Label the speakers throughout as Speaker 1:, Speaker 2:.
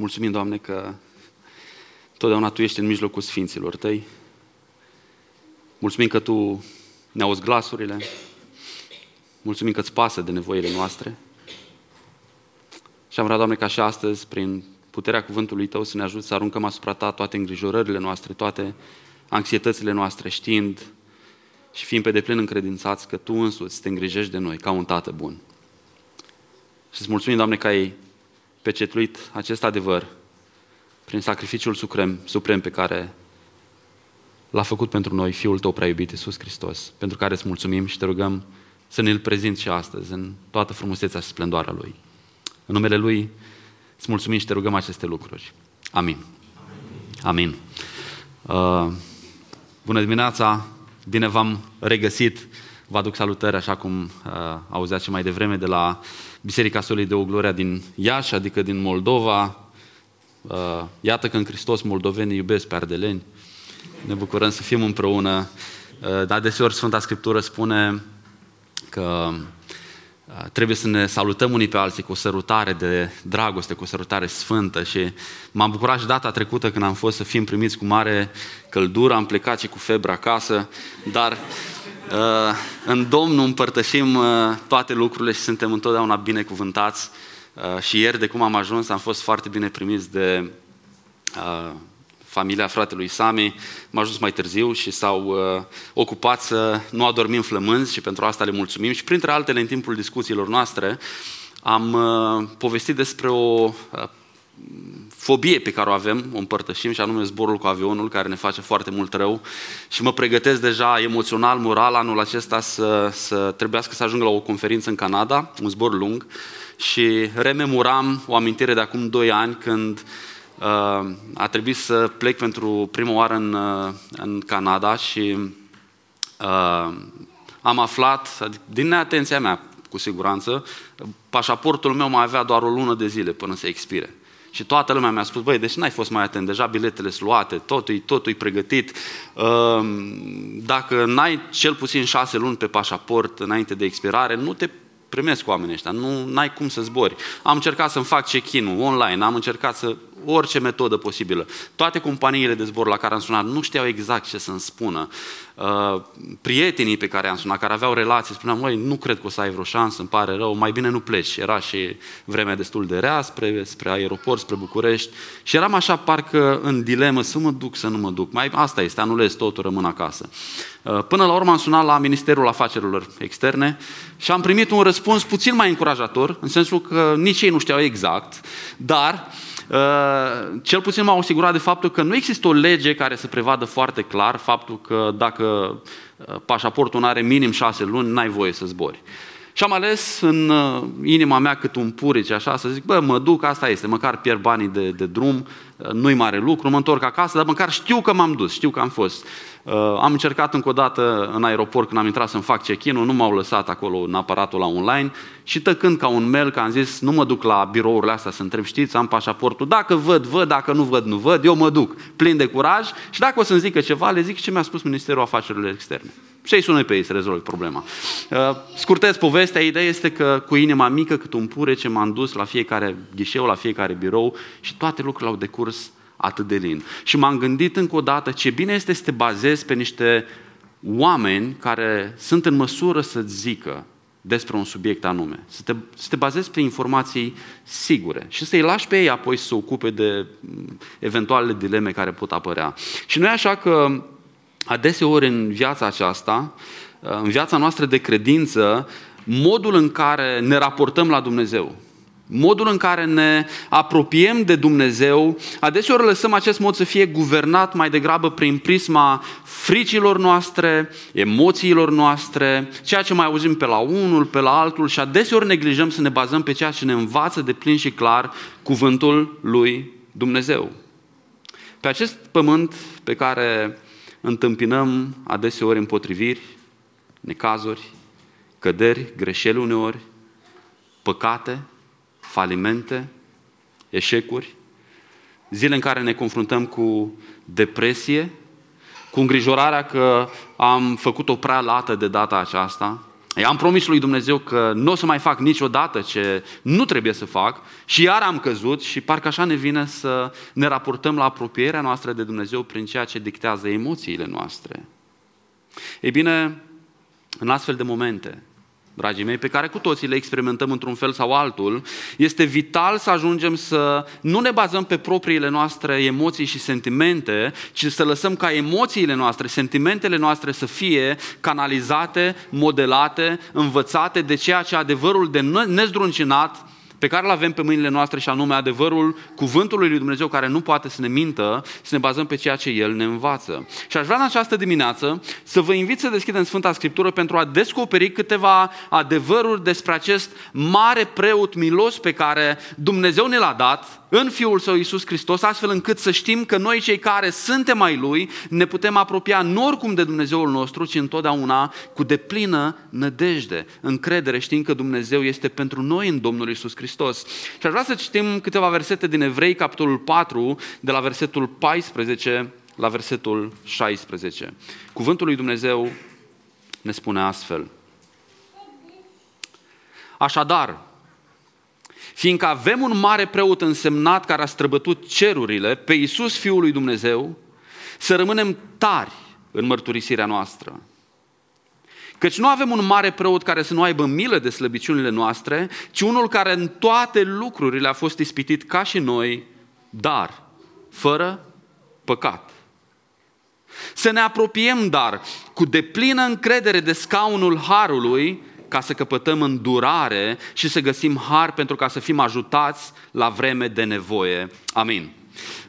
Speaker 1: Îți mulțumim, Doamne, că totdeauna Tu ești în mijlocul Sfinților Tăi. Mulțumim că Tu ne auzi glasurile. Mulțumim că îți pasă de nevoile noastre. Și am vrea, Doamne, ca și astăzi, prin puterea cuvântului Tău, să ne ajut să aruncăm asupra Ta toate îngrijorările noastre, toate anxietățile noastre, știind și fiind pe deplin încredințați că Tu însuți te îngrijești de noi ca un Tată bun. Și îți mulțumim, Doamne, că ai pecetluit acest adevăr prin sacrificiul suprem, suprem pe care l-a făcut pentru noi Fiul Tău prea iubit, Iisus Hristos, pentru care îți mulțumim și te rugăm să ne-L prezinți și astăzi în toată frumusețea și splendoarea Lui. În numele Lui îți mulțumim și te rugăm aceste lucruri. Amin. Amin. Uh, bună dimineața, bine v-am regăsit. Vă aduc salutări, așa cum uh, auzeați și mai devreme, de la Biserica Solii de o Gloria din Iași, adică din Moldova. Uh, iată că în Hristos moldovenii iubesc pe ardeleni. Ne bucurăm să fim împreună. Uh, dar deseori Sfânta Scriptură spune că uh, trebuie să ne salutăm unii pe alții cu o sărutare de dragoste, cu o sărutare sfântă și m-am bucurat și data trecută când am fost să fim primiți cu mare căldură, am plecat și cu febră acasă, dar uh, în Domnul împărtășim toate lucrurile și suntem întotdeauna binecuvântați și ieri de cum am ajuns am fost foarte bine primiți de familia fratelui Sami, am ajuns mai târziu și s-au uh, ocupat să nu adormim flămânzi și pentru asta le mulțumim. Și printre altele, în timpul discuțiilor noastre, am uh, povestit despre o uh, fobie pe care o avem, o împărtășim, și anume zborul cu avionul, care ne face foarte mult rău. Și mă pregătesc deja emoțional, moral, anul acesta să, să trebuiască să ajung la o conferință în Canada, un zbor lung, și rememoram o amintire de acum 2 ani când uh, Uh, a trebuit să plec pentru prima oară în, uh, în Canada și uh, am aflat, adică, din neatenția mea, cu siguranță, pașaportul meu mai avea doar o lună de zile până să expire. Și toată lumea mi-a spus, băi, deci n-ai fost mai atent, deja biletele sunt luate, totul, totul e pregătit. Dacă n-ai cel puțin șase luni pe pașaport înainte de expirare, nu te primesc oamenii ăștia, nu ai cum să zbori. Am încercat să-mi fac check-in-ul online, am încercat să orice metodă posibilă. Toate companiile de zbor la care am sunat nu știau exact ce să-mi spună. Uh, prietenii pe care am sunat, care aveau relații, spuneam, măi, nu cred că o să ai vreo șansă, îmi pare rău, mai bine nu pleci. Era și vremea destul de rea spre, spre aeroport, spre București și eram așa parcă în dilemă să mă duc, să nu mă duc. Mai, asta este, anulez totul, rămân acasă. Uh, până la urmă am sunat la Ministerul Afacerilor Externe și am primit un răspuns puțin mai încurajator, în sensul că nici ei nu știau exact, dar Uh, cel puțin m-au asigurat de faptul că nu există o lege care să prevadă foarte clar faptul că dacă uh, pașaportul nu are minim șase luni, n-ai voie să zbori. Și am ales în uh, inima mea cât un purice așa să zic, bă, mă duc, asta este, măcar pierd banii de, de drum, nu-i mare lucru, mă întorc acasă, dar măcar știu că m-am dus, știu că am fost. Uh, am încercat încă o dată în aeroport când am intrat să-mi fac check-in-ul, nu m-au lăsat acolo în aparatul la online și tăcând ca un mail, că am zis, nu mă duc la birourile astea să întreb, știți, am pașaportul, dacă văd, văd, dacă nu văd, nu văd, eu mă duc, plin de curaj și dacă o să-mi zică ceva, le zic ce mi-a spus Ministerul Afacerilor Externe. Și ei sună pe ei să rezolvi problema. Uh, scurtez povestea, ideea este că cu inima mică cât un pure ce m-am dus la fiecare ghișeu, la fiecare birou și toate lucrurile au decurs atât de lin. Și m-am gândit încă o dată ce bine este să te bazezi pe niște oameni care sunt în măsură să-ți zică despre un subiect anume. Să te, să te bazezi pe informații sigure și să-i lași pe ei apoi să se ocupe de mm, eventualele dileme care pot apărea. Și nu e așa că adeseori în viața aceasta, în viața noastră de credință, modul în care ne raportăm la Dumnezeu, modul în care ne apropiem de Dumnezeu, adeseori lăsăm acest mod să fie guvernat mai degrabă prin prisma fricilor noastre, emoțiilor noastre, ceea ce mai auzim pe la unul, pe la altul și adeseori neglijăm să ne bazăm pe ceea ce ne învață de plin și clar cuvântul lui Dumnezeu. Pe acest pământ pe care întâmpinăm adeseori împotriviri, necazuri, căderi, greșeli uneori, păcate, falimente, eșecuri, zile în care ne confruntăm cu depresie, cu îngrijorarea că am făcut o prea lată de data aceasta, I-am promis lui Dumnezeu că nu o să mai fac niciodată ce nu trebuie să fac și iar am căzut și parcă așa ne vine să ne raportăm la apropierea noastră de Dumnezeu prin ceea ce dictează emoțiile noastre. Ei bine, în astfel de momente, dragii mei, pe care cu toții le experimentăm într-un fel sau altul, este vital să ajungem să nu ne bazăm pe propriile noastre emoții și sentimente, ci să lăsăm ca emoțiile noastre, sentimentele noastre să fie canalizate, modelate, învățate de ceea ce adevărul de nezdruncinat pe care îl avem pe mâinile noastre și anume adevărul cuvântului lui Dumnezeu care nu poate să ne mintă, să ne bazăm pe ceea ce El ne învață. Și aș vrea în această dimineață să vă invit să deschidem Sfânta Scriptură pentru a descoperi câteva adevăruri despre acest mare preot milos pe care Dumnezeu ne l-a dat în Fiul Său Iisus Hristos, astfel încât să știm că noi cei care suntem mai Lui ne putem apropia nu oricum de Dumnezeul nostru, ci întotdeauna cu deplină nădejde, încredere, știind că Dumnezeu este pentru noi în Domnul Iisus Hristos. Și aș vrea să citim câteva versete din Evrei, capitolul 4, de la versetul 14 la versetul 16. Cuvântul lui Dumnezeu ne spune astfel. Așadar, fiindcă avem un mare preot însemnat care a străbătut cerurile, pe Iisus Fiul lui Dumnezeu, să rămânem tari în mărturisirea noastră. Căci nu avem un mare preot care să nu aibă milă de slăbiciunile noastre, ci unul care în toate lucrurile a fost ispitit ca și noi, dar fără păcat. Să ne apropiem, dar, cu deplină încredere de scaunul Harului, ca să căpătăm îndurare și să găsim har pentru ca să fim ajutați la vreme de nevoie. Amin.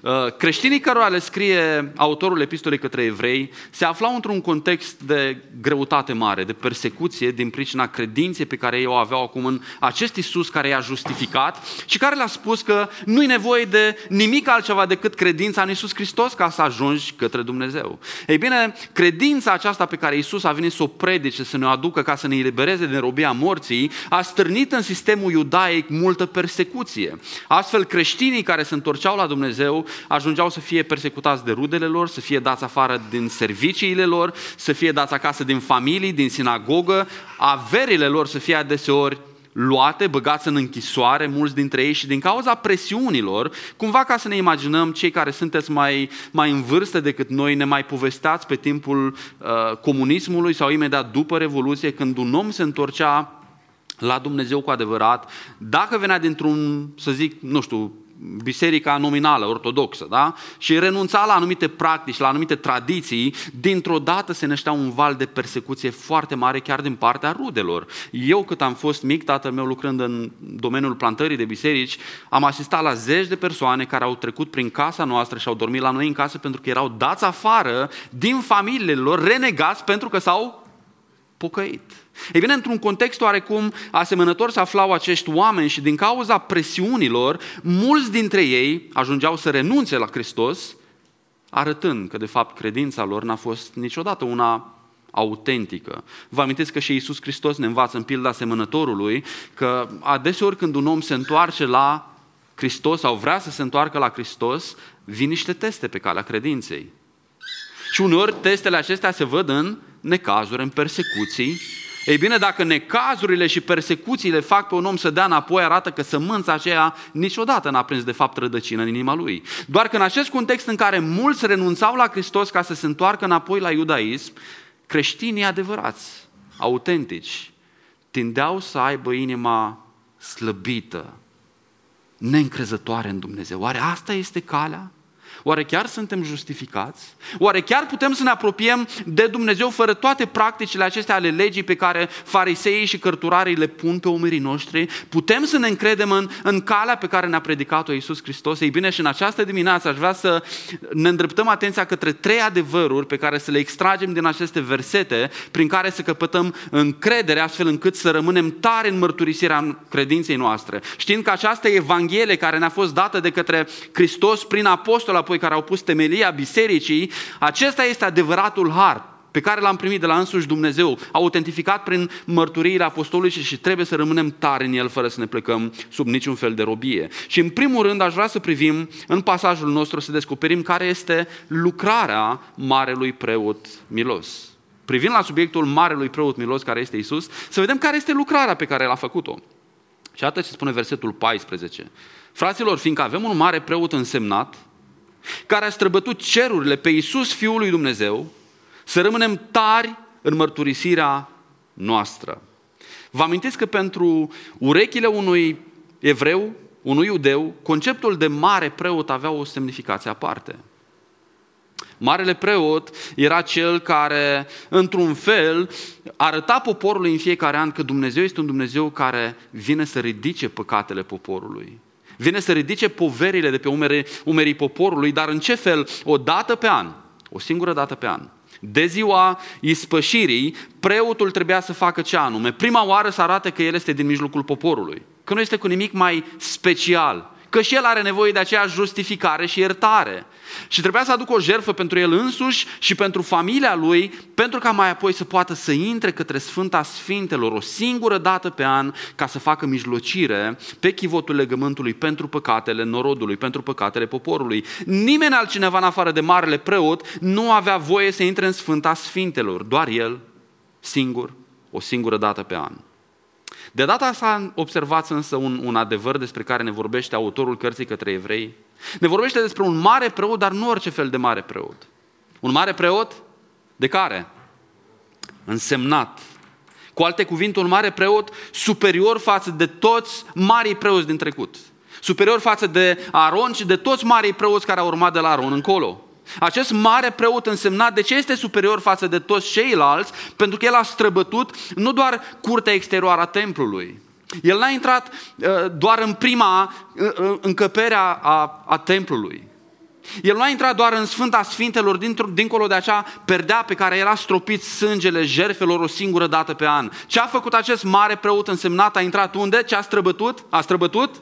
Speaker 1: Uh, creștinii cărora le scrie autorul epistolei către evrei se aflau într-un context de greutate mare, de persecuție din pricina credinței pe care ei o aveau acum în acest Isus care i-a justificat și care le-a spus că nu-i nevoie de nimic altceva decât credința în Isus Hristos ca să ajungi către Dumnezeu. Ei bine, credința aceasta pe care Isus a venit să o predice, să ne o aducă ca să ne elibereze din robia morții, a stârnit în sistemul iudaic multă persecuție. Astfel, creștinii care se întorceau la Dumnezeu ajungeau să fie persecutați de rudele lor, să fie dați afară din serviciile lor, să fie dați acasă din familii, din sinagogă, averile lor să fie adeseori luate, băgați în închisoare, mulți dintre ei și din cauza presiunilor, cumva ca să ne imaginăm, cei care sunteți mai, mai în vârstă decât noi, ne mai povesteați pe timpul uh, comunismului sau imediat după Revoluție, când un om se întorcea la Dumnezeu cu adevărat, dacă venea dintr-un, să zic, nu știu, biserica nominală, ortodoxă, da? Și renunța la anumite practici, la anumite tradiții, dintr-o dată se năștea un val de persecuție foarte mare chiar din partea rudelor. Eu cât am fost mic, tatăl meu lucrând în domeniul plantării de biserici, am asistat la zeci de persoane care au trecut prin casa noastră și au dormit la noi în casă pentru că erau dați afară din familiile lor, renegați pentru că s-au pocăit. Ei bine, într-un context oarecum asemănător se aflau acești oameni și din cauza presiunilor, mulți dintre ei ajungeau să renunțe la Hristos, arătând că de fapt credința lor n-a fost niciodată una autentică. Vă amintiți că și Iisus Hristos ne învață în pilda asemănătorului că adeseori când un om se întoarce la Hristos sau vrea să se întoarcă la Hristos, vin niște teste pe calea credinței. Și uneori testele acestea se văd în necazuri, în persecuții, ei bine, dacă necazurile și persecuțiile fac pe un om să dea înapoi, arată că sămânța aceea niciodată n-a prins de fapt rădăcină în inima lui. Doar că în acest context în care mulți renunțau la Hristos ca să se întoarcă înapoi la iudaism, creștinii adevărați, autentici, tindeau să aibă inima slăbită, neîncrezătoare în Dumnezeu. Oare asta este calea? Oare chiar suntem justificați? Oare chiar putem să ne apropiem de Dumnezeu fără toate practicile acestea ale legii pe care fariseii și cărturarii le pun pe umerii noștri? Putem să ne încredem în, în calea pe care ne-a predicat-o Iisus Hristos? Ei bine, și în această dimineață aș vrea să ne îndreptăm atenția către trei adevăruri pe care să le extragem din aceste versete, prin care să căpătăm încredere astfel încât să rămânem tare în mărturisirea credinței noastre. Știind că această Evanghelie care ne-a fost dată de către Hristos prin apostol apoi care au pus temelia bisericii, acesta este adevăratul har pe care l-am primit de la însuși Dumnezeu, autentificat prin mărturiile apostolice și trebuie să rămânem tari în el fără să ne plecăm sub niciun fel de robie. Și în primul rând aș vrea să privim în pasajul nostru să descoperim care este lucrarea Marelui Preot Milos. privind la subiectul marelui preot milos care este Isus, să vedem care este lucrarea pe care l-a făcut-o. Și atât ce spune versetul 14. Fraților, fiindcă avem un mare preot însemnat, care a străbătut cerurile pe Iisus, Fiul lui Dumnezeu, să rămânem tari în mărturisirea noastră. Vă amintiți că pentru urechile unui evreu, unui iudeu, conceptul de mare preot avea o semnificație aparte. Marele preot era cel care, într-un fel, arăta poporului în fiecare an că Dumnezeu este un Dumnezeu care vine să ridice păcatele poporului. Vine să ridice poverile de pe umerii, umerii poporului, dar în ce fel? O dată pe an, o singură dată pe an. De ziua ispășirii, preotul trebuia să facă ce anume? Prima oară să arate că el este din mijlocul poporului, că nu este cu nimic mai special, că și el are nevoie de aceeași justificare și iertare. Și trebuia să aducă o jertfă pentru el însuși și pentru familia lui, pentru ca mai apoi să poată să intre către Sfânta Sfintelor o singură dată pe an ca să facă mijlocire pe chivotul legământului pentru păcatele norodului, pentru păcatele poporului. Nimeni altcineva în afară de marele preot nu avea voie să intre în Sfânta Sfintelor, doar el singur, o singură dată pe an. De data asta observați însă un, un adevăr despre care ne vorbește autorul cărții către evrei. Ne vorbește despre un mare preot, dar nu orice fel de mare preot. Un mare preot de care? Însemnat. Cu alte cuvinte, un mare preot superior față de toți marii preoți din trecut. Superior față de Aron și de toți marii preoți care au urmat de la Aron încolo. Acest mare preot însemnat de ce este superior față de toți ceilalți? Pentru că el a străbătut nu doar curtea exterioară a templului. El n-a intrat uh, doar în prima uh, uh încăpere a, a, a templului. El nu a intrat doar în Sfânta Sfintelor, dincolo de acea perdea pe care era stropit sângele jerfelor o singură dată pe an. Ce a făcut acest mare preot însemnat? A intrat unde? Ce a străbătut? A străbătut?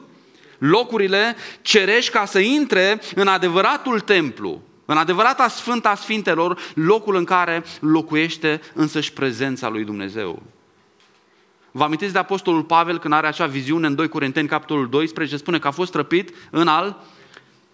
Speaker 1: Locurile cerești ca să intre în adevăratul templu în adevărata Sfânta Sfintelor, locul în care locuiește însăși prezența lui Dumnezeu. Vă amintiți de Apostolul Pavel când are acea viziune în 2 Corinteni, capitolul 12, spune că a fost răpit în al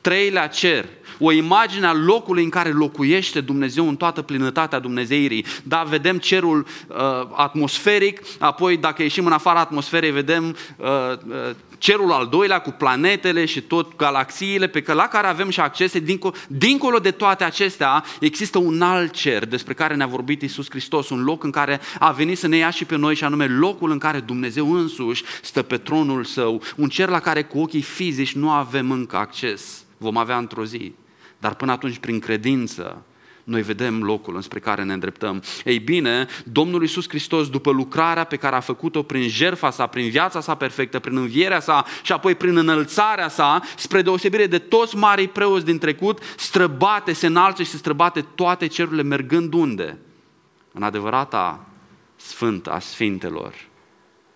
Speaker 1: treilea cer. O imagine a locului în care locuiește Dumnezeu în toată plinătatea Dumnezeirii. Da, vedem cerul uh, atmosferic, apoi dacă ieșim în afara atmosferei, vedem uh, uh, cerul al doilea cu planetele și tot galaxiile pe care, la care avem și accese. Dincolo, dincolo de toate acestea, există un alt cer despre care ne-a vorbit Isus Hristos, un loc în care a venit să ne ia și pe noi și anume locul în care Dumnezeu însuși stă pe tronul său, un cer la care cu ochii fizici nu avem încă acces. Vom avea într-o zi. Dar până atunci, prin credință, noi vedem locul înspre care ne îndreptăm. Ei bine, Domnul Iisus Hristos, după lucrarea pe care a făcut-o prin jertfa sa, prin viața sa perfectă, prin învierea sa și apoi prin înălțarea sa, spre deosebire de toți marii preoți din trecut, străbate, se înalță și se străbate toate cerurile mergând unde? În adevărata sfântă a sfintelor,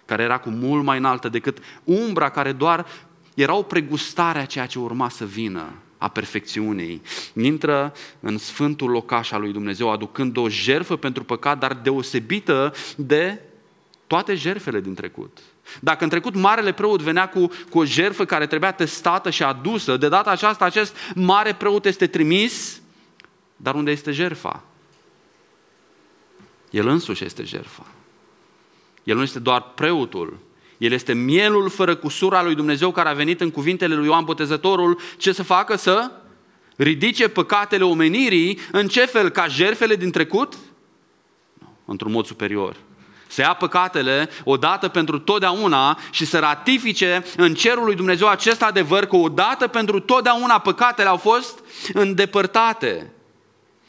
Speaker 1: care era cu mult mai înaltă decât umbra care doar era o pregustare a ceea ce urma să vină a perfecțiunii. Intră în sfântul locaș al lui Dumnezeu, aducând o jerfă pentru păcat, dar deosebită de toate jerfele din trecut. Dacă în trecut marele preot venea cu, cu o jerfă care trebuia testată și adusă, de data aceasta acest mare preot este trimis, dar unde este jerfa? El însuși este jerfa. El nu este doar preotul, el este mielul fără cusura lui Dumnezeu care a venit în cuvintele lui Ioan Botezătorul ce să facă să ridice păcatele omenirii în ce fel? Ca jerfele din trecut? Într-un mod superior. Să ia păcatele odată pentru totdeauna și să ratifice în cerul lui Dumnezeu acest adevăr că odată pentru totdeauna păcatele au fost îndepărtate.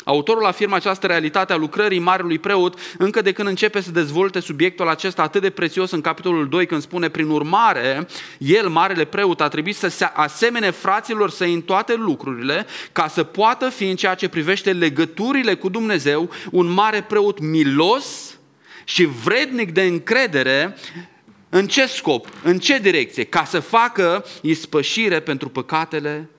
Speaker 1: Autorul afirmă această realitate a lucrării Marelui Preot încă de când începe să dezvolte subiectul acesta atât de prețios în capitolul 2 când spune prin urmare, el, Marele Preot, a trebuit să se asemene fraților săi în toate lucrurile ca să poată fi în ceea ce privește legăturile cu Dumnezeu un mare preot milos și vrednic de încredere în ce scop, în ce direcție? Ca să facă ispășire pentru păcatele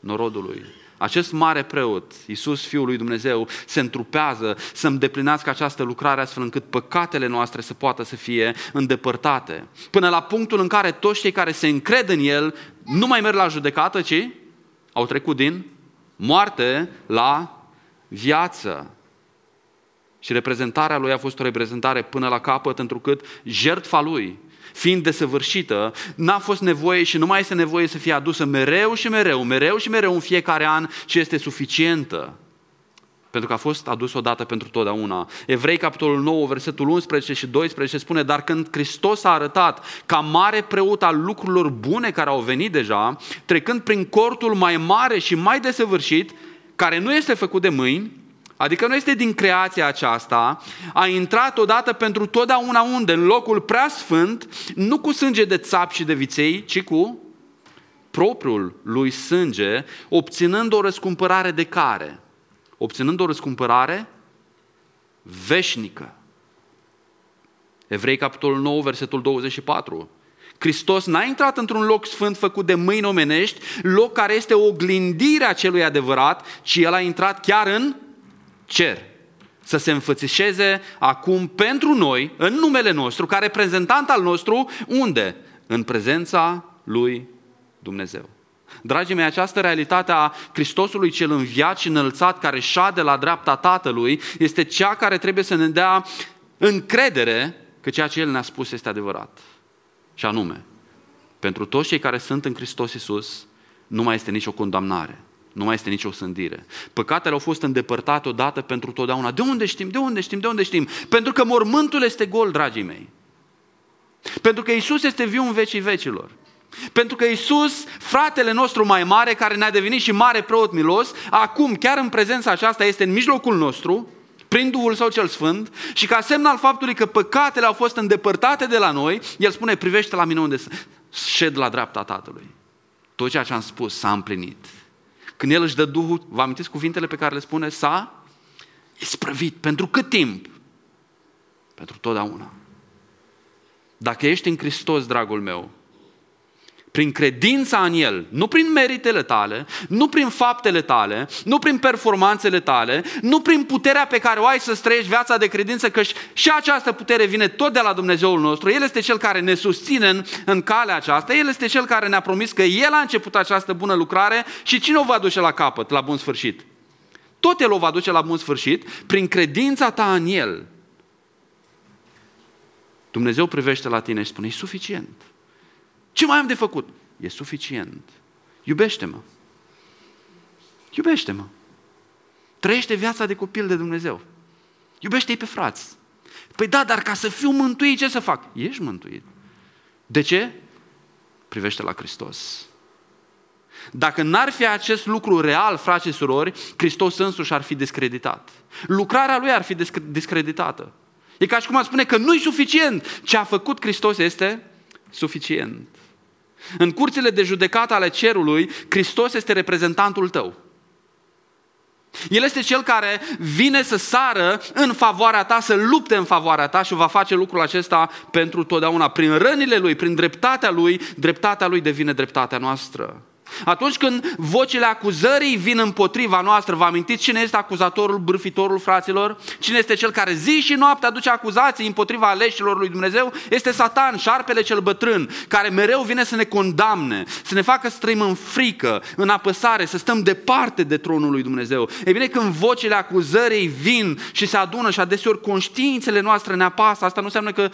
Speaker 1: norodului acest mare preot, Iisus Fiul lui Dumnezeu, se întrupează să îndeplinească această lucrare astfel încât păcatele noastre să poată să fie îndepărtate. Până la punctul în care toți cei care se încred în El nu mai merg la judecată, ci au trecut din moarte la viață. Și reprezentarea lui a fost o reprezentare până la capăt, întrucât jertfa lui, fiind desăvârșită, n-a fost nevoie și nu mai este nevoie să fie adusă mereu și mereu, mereu și mereu în fiecare an și este suficientă. Pentru că a fost adus odată pentru totdeauna. Evrei, capitolul 9, versetul 11 și 12 spune, dar când Hristos a arătat ca mare preot al lucrurilor bune care au venit deja, trecând prin cortul mai mare și mai desăvârșit, care nu este făcut de mâini, adică nu este din creația aceasta, a intrat odată pentru totdeauna unde? În locul prea sfânt, nu cu sânge de țap și de viței, ci cu propriul lui sânge, obținând o răscumpărare de care? Obținând o răscumpărare veșnică. Evrei, capitolul 9, versetul 24. Hristos n-a intrat într-un loc sfânt făcut de mâini omenești, loc care este o oglindire a celui adevărat, ci El a intrat chiar în cer. Să se înfățișeze acum pentru noi, în numele nostru, ca reprezentant al nostru, unde? În prezența lui Dumnezeu. Dragii mei, această realitate a Hristosului cel înviat și înălțat, care șade la dreapta Tatălui, este cea care trebuie să ne dea încredere că ceea ce El ne-a spus este adevărat. Și anume, pentru toți cei care sunt în Hristos Iisus, nu mai este nicio condamnare. Nu mai este nicio sândire. Păcatele au fost îndepărtate odată pentru totdeauna. De unde știm? De unde știm? De unde știm? Pentru că mormântul este gol, dragii mei. Pentru că Isus este viu în vecii vecilor. Pentru că Isus, fratele nostru mai mare, care ne-a devenit și mare preot milos, acum, chiar în prezența aceasta, este în mijlocul nostru, prin Duhul Său cel Sfânt, și ca semn al faptului că păcatele au fost îndepărtate de la noi, El spune, privește la mine unde șed la dreapta Tatălui. Tot ceea ce am spus s-a împlinit. Când El își dă Duhul, vă amintiți cuvintele pe care le spune? S-a isprăvit. Pentru cât timp? Pentru totdeauna. Dacă ești în Hristos, dragul meu, prin credința în El, nu prin meritele tale, nu prin faptele tale, nu prin performanțele tale, nu prin puterea pe care o ai să trăiești viața de credință, că și această putere vine tot de la Dumnezeul nostru. El este Cel care ne susține în, în calea aceasta, El este Cel care ne-a promis că El a început această bună lucrare și cine o va duce la capăt, la bun sfârșit? Tot El o va duce la bun sfârșit prin credința ta în El. Dumnezeu privește la tine și spune, e suficient. Ce mai am de făcut? E suficient. Iubește-mă. Iubește-mă. Trăiește viața de copil de Dumnezeu. Iubește-i pe frați. Păi da, dar ca să fiu mântuit, ce să fac? Ești mântuit. De ce? Privește la Hristos. Dacă n-ar fi acest lucru real, frați și surori, Hristos însuși ar fi discreditat. Lucrarea lui ar fi discreditată. E ca și cum ar spune că nu-i suficient. Ce a făcut Hristos este suficient. În curțile de judecată ale cerului, Hristos este reprezentantul tău. El este cel care vine să sară în favoarea ta, să lupte în favoarea ta și va face lucrul acesta pentru totdeauna. Prin rănile lui, prin dreptatea lui, dreptatea lui devine dreptatea noastră. Atunci când vocile acuzării vin împotriva noastră, vă amintiți cine este acuzatorul, bârfitorul fraților? Cine este cel care zi și noapte aduce acuzații împotriva aleșilor lui Dumnezeu? Este Satan, șarpele cel bătrân, care mereu vine să ne condamne, să ne facă să trăim în frică, în apăsare, să stăm departe de tronul lui Dumnezeu. E bine, când vocile acuzării vin și se adună și adeseori conștiințele noastre ne apasă, asta nu înseamnă că,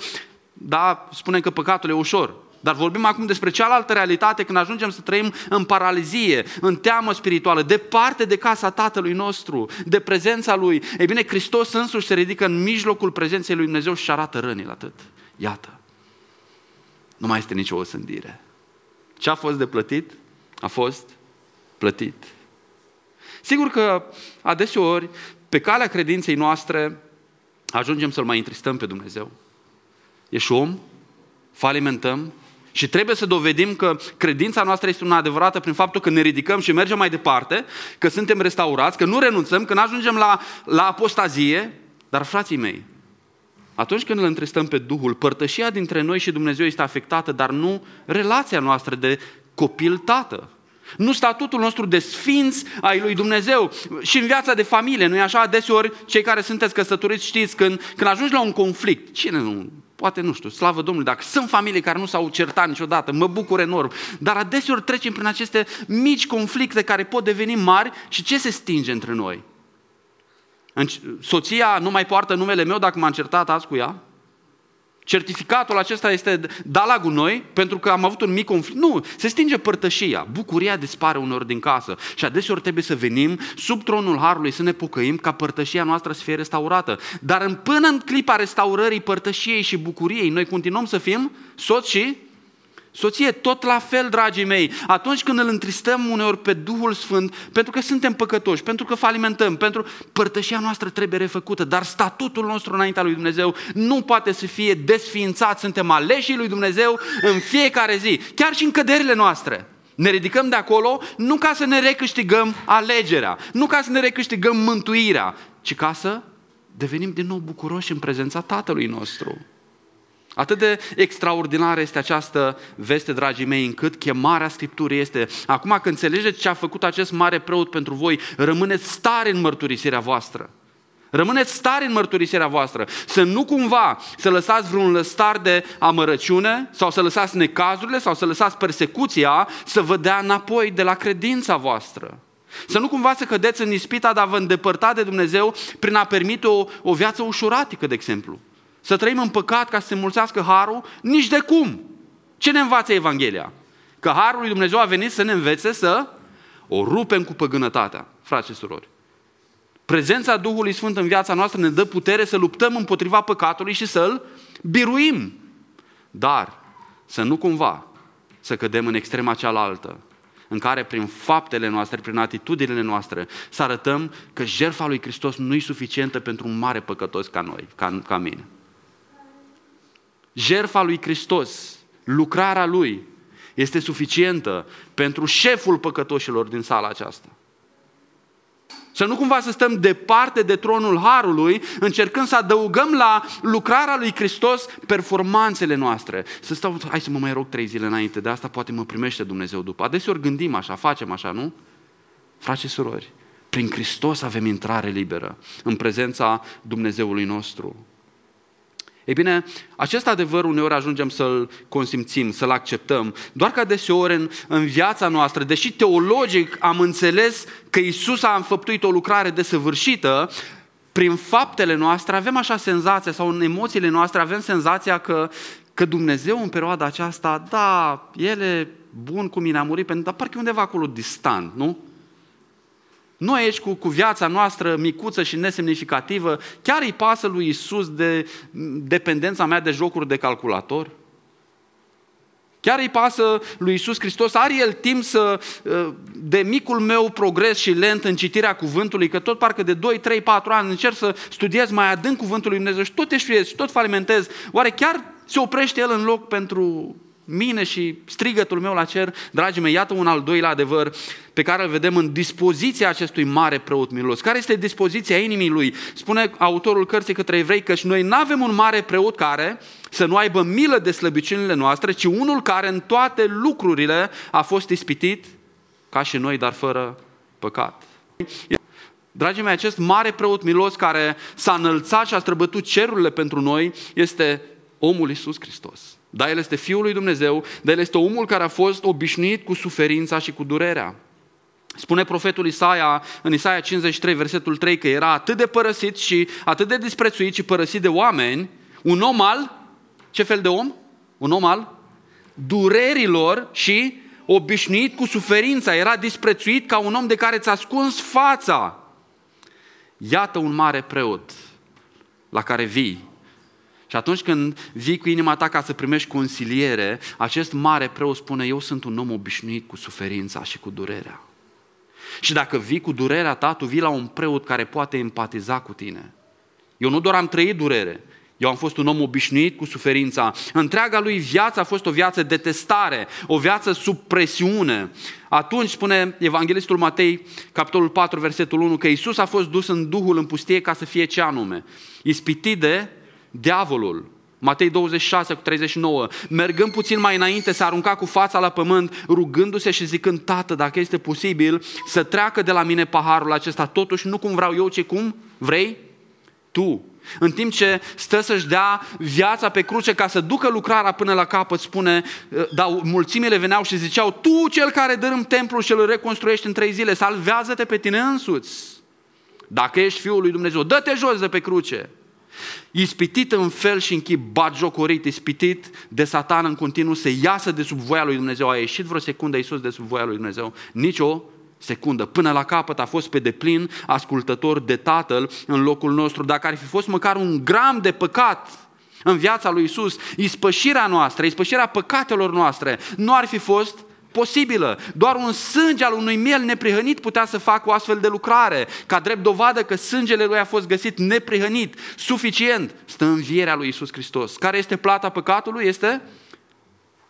Speaker 1: da, spunem că păcatul e ușor. Dar vorbim acum despre cealaltă realitate când ajungem să trăim în paralizie, în teamă spirituală, departe de casa Tatălui nostru, de prezența Lui. Ei bine, Hristos însuși se ridică în mijlocul prezenței Lui Dumnezeu și arată rănile atât. Iată, nu mai este nicio osândire. Ce a fost de plătit, a fost plătit. Sigur că adeseori, pe calea credinței noastre, ajungem să-L mai întristăm pe Dumnezeu. Ești om, falimentăm, și trebuie să dovedim că credința noastră este una adevărată prin faptul că ne ridicăm și mergem mai departe, că suntem restaurați, că nu renunțăm, că nu ajungem la, la apostazie. Dar, frații mei, atunci când îl întristăm pe Duhul, părtășia dintre noi și Dumnezeu este afectată, dar nu relația noastră de copil-tată. Nu statutul nostru de sfinț ai lui Dumnezeu. Și în viața de familie, nu-i așa? Adeseori, cei care sunteți căsătoriți știți, când, când ajungi la un conflict, cine nu Poate, nu știu, slavă Domnului, dacă sunt familii care nu s-au certat niciodată, mă bucur enorm. Dar adeseori trecem prin aceste mici conflicte care pot deveni mari și ce se stinge între noi? Soția nu mai poartă numele meu dacă m-am certat azi cu ea? Certificatul acesta este dat la gunoi pentru că am avut un mic conflict. Nu, se stinge părtășia, bucuria dispare uneori din casă și adeseori trebuie să venim sub tronul Harului să ne pocăim ca părtășia noastră să fie restaurată. Dar în, până în clipa restaurării părtășiei și bucuriei, noi continuăm să fim soți și Soție, tot la fel, dragii mei, atunci când îl întristăm uneori pe Duhul Sfânt, pentru că suntem păcătoși, pentru că falimentăm, pentru părtășia noastră trebuie refăcută, dar statutul nostru înaintea lui Dumnezeu nu poate să fie desființat, suntem aleșii lui Dumnezeu în fiecare zi, chiar și în căderile noastre. Ne ridicăm de acolo nu ca să ne recâștigăm alegerea, nu ca să ne recâștigăm mântuirea, ci ca să devenim din nou bucuroși în prezența Tatălui nostru. Atât de extraordinară este această veste, dragii mei, încât chemarea Scripturii este, acum când înțelegeți ce a făcut acest mare preot pentru voi, rămâneți stare în mărturisirea voastră. Rămâneți stare în mărturisirea voastră. Să nu cumva să lăsați vreun lăstar de amărăciune sau să lăsați necazurile sau să lăsați persecuția să vă dea înapoi de la credința voastră. Să nu cumva să cădeți în ispita de a vă îndepărta de Dumnezeu prin a permite o, o viață ușuratică, de exemplu să trăim în păcat ca să se mulțească harul, nici de cum. Ce ne învață Evanghelia? Că harul lui Dumnezeu a venit să ne învețe să o rupem cu păgânătatea, frați și surori. Prezența Duhului Sfânt în viața noastră ne dă putere să luptăm împotriva păcatului și să-l biruim. Dar să nu cumva să cădem în extrema cealaltă, în care prin faptele noastre, prin atitudinile noastre, să arătăm că jertfa lui Hristos nu e suficientă pentru un mare păcătos ca noi, ca, ca mine jertfa lui Hristos, lucrarea lui, este suficientă pentru șeful păcătoșilor din sala aceasta. Să nu cumva să stăm departe de tronul Harului, încercând să adăugăm la lucrarea lui Hristos performanțele noastre. Să stau, hai să mă mai rog trei zile înainte, de asta poate mă primește Dumnezeu după. Adeseori gândim așa, facem așa, nu? Frați și surori, prin Hristos avem intrare liberă în prezența Dumnezeului nostru. Ei bine, acest adevăr uneori ajungem să-l consimțim, să-l acceptăm, doar că deseori în, în viața noastră, deși teologic am înțeles că Isus a înfăptuit o lucrare desăvârșită, prin faptele noastre avem așa senzația, sau în emoțiile noastre avem senzația că, că Dumnezeu în perioada aceasta, da, El e bun cu mine, a murit, dar parcă e undeva acolo distant, nu? Noi aici cu, cu viața noastră micuță și nesemnificativă, chiar îi pasă lui Isus de dependența mea de jocuri de calculator? Chiar îi pasă lui Isus Hristos? Are el timp să, ă, de micul meu progres și lent în citirea cuvântului, că tot parcă de 2, 3, 4 ani încerc să studiez mai adânc cuvântul lui Dumnezeu și tot eșuiesc și tot falimentez. Oare chiar se oprește el în loc pentru mine și strigătul meu la cer, dragii mei, iată un al doilea adevăr pe care îl vedem în dispoziția acestui mare preot milos. Care este dispoziția inimii lui? Spune autorul cărții către evrei că și noi nu avem un mare preot care să nu aibă milă de slăbiciunile noastre, ci unul care în toate lucrurile a fost ispitit ca și noi, dar fără păcat. Dragii mei, acest mare preot milos care s-a înălțat și a străbătut cerurile pentru noi este omul Iisus Hristos. Da, El este Fiul lui Dumnezeu, dar El este omul care a fost obișnuit cu suferința și cu durerea. Spune profetul Isaia în Isaia 53, versetul 3, că era atât de părăsit și atât de disprețuit și părăsit de oameni, un om al, ce fel de om? Un om al durerilor și obișnuit cu suferința, era disprețuit ca un om de care ți-a ascuns fața. Iată un mare preot la care vii și atunci când vii cu inima ta ca să primești consiliere, acest mare preot spune, eu sunt un om obișnuit cu suferința și cu durerea. Și dacă vii cu durerea ta, tu vii la un preot care poate empatiza cu tine. Eu nu doar am trăit durere, eu am fost un om obișnuit cu suferința. Întreaga lui viață a fost o viață de testare, o viață sub presiune. Atunci spune Evanghelistul Matei, capitolul 4, versetul 1, că Isus a fost dus în Duhul în pustie ca să fie ce anume? Ispitit de diavolul. Matei 26 cu 39, mergând puțin mai înainte, se arunca cu fața la pământ, rugându-se și zicând, Tată, dacă este posibil, să treacă de la mine paharul acesta, totuși nu cum vreau eu, ci cum vrei tu. În timp ce stă să-și dea viața pe cruce ca să ducă lucrarea până la capăt, spune, dar mulțimile veneau și ziceau, Tu, cel care dărâm templul și îl reconstruiești în trei zile, salvează-te pe tine însuți. Dacă ești Fiul lui Dumnezeu, dă-te jos de pe cruce. Ispitit în fel și în chip batjocorit, ispitit de satan în continuu să iasă de sub voia lui Dumnezeu. A ieșit vreo secundă Iisus de sub voia lui Dumnezeu? Nici o secundă. Până la capăt a fost pe deplin ascultător de Tatăl în locul nostru. Dacă ar fi fost măcar un gram de păcat în viața lui Isus, ispășirea noastră, ispășirea păcatelor noastre, nu ar fi fost posibilă. Doar un sânge al unui miel neprihănit putea să facă o astfel de lucrare, ca drept dovadă că sângele lui a fost găsit neprihănit, suficient, stă învierea lui Isus Hristos. Care este plata păcatului? Este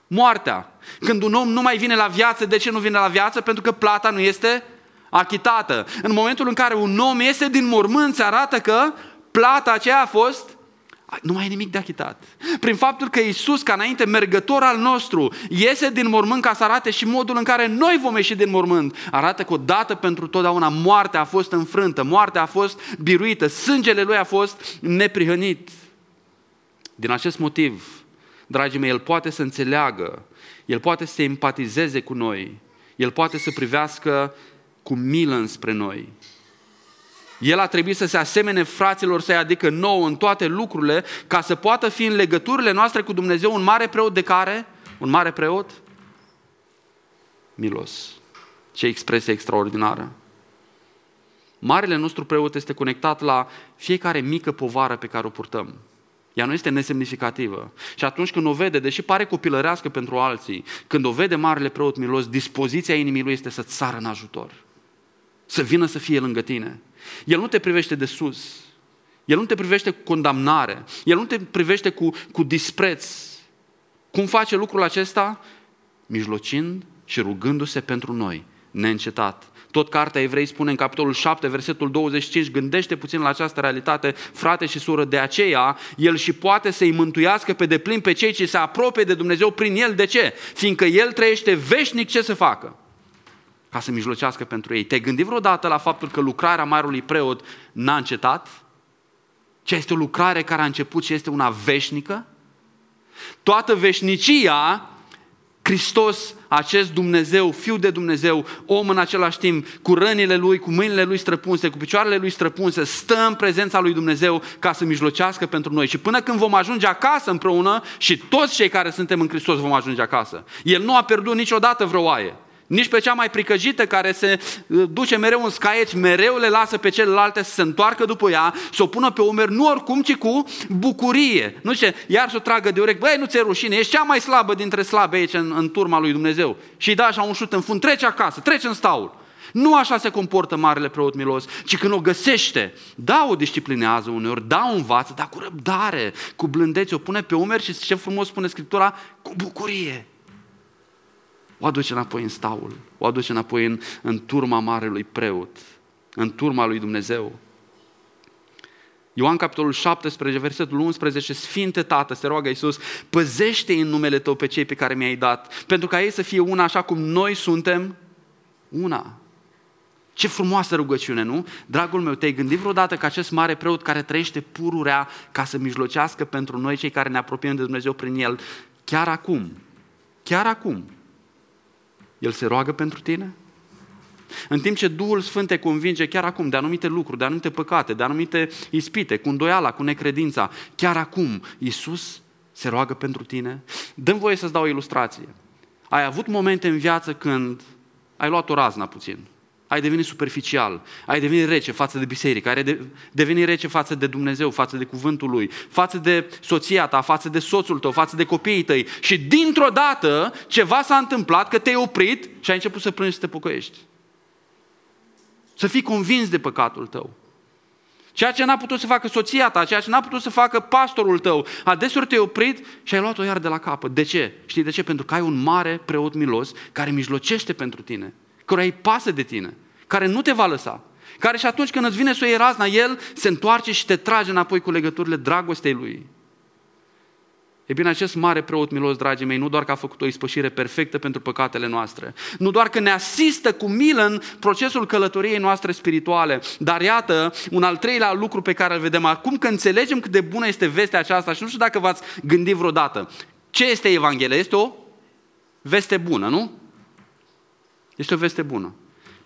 Speaker 1: moartea. Când un om nu mai vine la viață, de ce nu vine la viață? Pentru că plata nu este achitată. În momentul în care un om iese din mormânt, se arată că plata aceea a fost nu mai e nimic de achitat. Prin faptul că Iisus, ca înainte mergător al nostru, iese din mormânt ca să arate și modul în care noi vom ieși din mormânt, arată că odată pentru totdeauna moartea a fost înfrântă, moartea a fost biruită, sângele lui a fost neprihănit. Din acest motiv, dragii mei, El poate să înțeleagă, El poate să empatizeze cu noi, El poate să privească cu milă înspre noi. El a trebuit să se asemene fraților săi, adică nouă în toate lucrurile, ca să poată fi în legăturile noastre cu Dumnezeu un mare preot de care? Un mare preot? Milos. Ce expresie extraordinară. Marele nostru preot este conectat la fiecare mică povară pe care o purtăm. Ea nu este nesemnificativă. Și atunci când o vede, deși pare copilărească pentru alții, când o vede marele preot milos, dispoziția inimii lui este să-ți sară în ajutor. Să vină să fie lângă tine. El nu te privește de sus. El nu te privește cu condamnare. El nu te privește cu, cu dispreț. Cum face lucrul acesta? Mijlocind și rugându-se pentru noi, neîncetat. Tot cartea Evrei spune în capitolul 7, versetul 25, gândește puțin la această realitate, frate și sură, de aceea el și poate să-i mântuiască pe deplin pe cei ce se apropie de Dumnezeu prin el. De ce? Fiindcă el trăiește veșnic ce să facă? Ca să mijlocească pentru ei. Te-ai gândit vreodată la faptul că lucrarea marului preot n-a încetat? Ce este o lucrare care a început și este una veșnică? Toată veșnicia Hristos, acest Dumnezeu, Fiul de Dumnezeu, om în același timp, cu rănile Lui, cu mâinile Lui străpunse, cu picioarele Lui străpunse, stă în prezența Lui Dumnezeu ca să mijlocească pentru noi. Și până când vom ajunge acasă împreună și toți cei care suntem în Hristos vom ajunge acasă. El nu a pierdut niciodată vreo oaie. Nici pe cea mai pricăjită care se uh, duce mereu în scaieți, mereu le lasă pe celelalte să se întoarcă după ea, să o pună pe umeri, nu oricum, ci cu bucurie. Nu ce, iar să o tragă de urechi, băi, nu ți-e rușine, ești cea mai slabă dintre slabe aici în, în turma lui Dumnezeu. Și îi da așa un șut în fund, trece acasă, trece în staul. Nu așa se comportă marele preot milos, ci când o găsește, da, o disciplinează uneori, da, o învață, dar cu răbdare, cu blândețe, o pune pe umeri și ce frumos spune Scriptura, cu bucurie o aduce înapoi în staul, o aduce înapoi în, în turma marelui preot, în turma lui Dumnezeu. Ioan capitolul 17, versetul 11, Sfinte Tată, se roagă Iisus, păzește în numele Tău pe cei pe care mi-ai dat, pentru ca ei să fie una așa cum noi suntem una. Ce frumoasă rugăciune, nu? Dragul meu, te-ai gândit vreodată că acest mare preot care trăiește pururea ca să mijlocească pentru noi cei care ne apropiem de Dumnezeu prin el, chiar acum, chiar acum, el se roagă pentru tine? În timp ce Duhul Sfânt te convinge chiar acum de anumite lucruri, de anumite păcate, de anumite ispite, cu îndoiala, cu necredința, chiar acum Iisus se roagă pentru tine? Dăm voie să-ți dau o ilustrație. Ai avut momente în viață când ai luat o razna puțin, ai devenit superficial, ai devenit rece față de biserică, ai devenit rece față de Dumnezeu, față de cuvântul Lui, față de soția ta, față de soțul tău, față de copiii tăi și dintr-o dată ceva s-a întâmplat că te-ai oprit și ai început să plângi și să te pocăiești. Să fii convins de păcatul tău. Ceea ce n-a putut să facă soția ta, ceea ce n-a putut să facă pastorul tău, adeseori te-ai oprit și ai luat-o iar de la capăt. De ce? Știi de ce? Pentru că ai un mare preot milos care mijlocește pentru tine care îi pasă de tine, care nu te va lăsa, care și atunci când îți vine să o iei razna, El se întoarce și te trage înapoi cu legăturile dragostei Lui. E bine, acest mare preot milos, dragii mei, nu doar că a făcut o ispășire perfectă pentru păcatele noastre, nu doar că ne asistă cu milă în procesul călătoriei noastre spirituale, dar iată un al treilea lucru pe care îl vedem acum că înțelegem cât de bună este vestea aceasta și nu știu dacă v-ați gândit vreodată. Ce este Evanghelia? Este o veste bună, nu? Este o veste bună.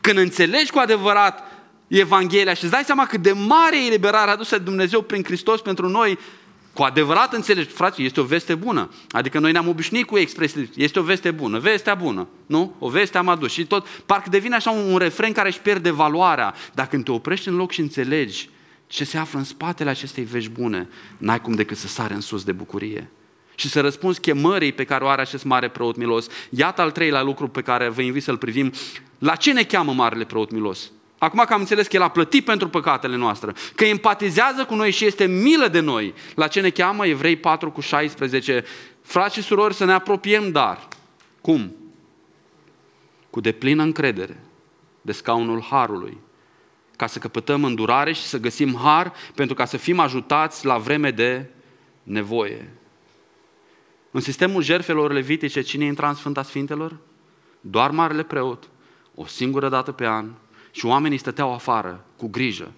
Speaker 1: Când înțelegi cu adevărat Evanghelia și îți dai seama cât de mare e eliberarea adusă de Dumnezeu prin Hristos pentru noi, cu adevărat înțelegi, frate, este o veste bună. Adică noi ne-am obișnuit cu expresii, este o veste bună, vestea bună, nu? O veste am adus și tot, parcă devine așa un, un refren care își pierde valoarea. Dar când te oprești în loc și înțelegi ce se află în spatele acestei vești bune, n-ai cum decât să sare în sus de bucurie și să răspunzi chemării pe care o are acest mare preot milos. Iată al treilea lucru pe care vă invit să-l privim. La ce ne cheamă marele preot milos? Acum că am înțeles că El a plătit pentru păcatele noastre, că empatizează cu noi și este milă de noi, la ce ne cheamă Evrei 4 cu 16, frați și surori, să ne apropiem, dar cum? Cu deplină încredere de scaunul Harului, ca să căpătăm îndurare și să găsim har pentru ca să fim ajutați la vreme de nevoie. În sistemul jertfelor levitice, cine intra în Sfânta Sfintelor? Doar Marele Preot, o singură dată pe an, și oamenii stăteau afară, cu grijă,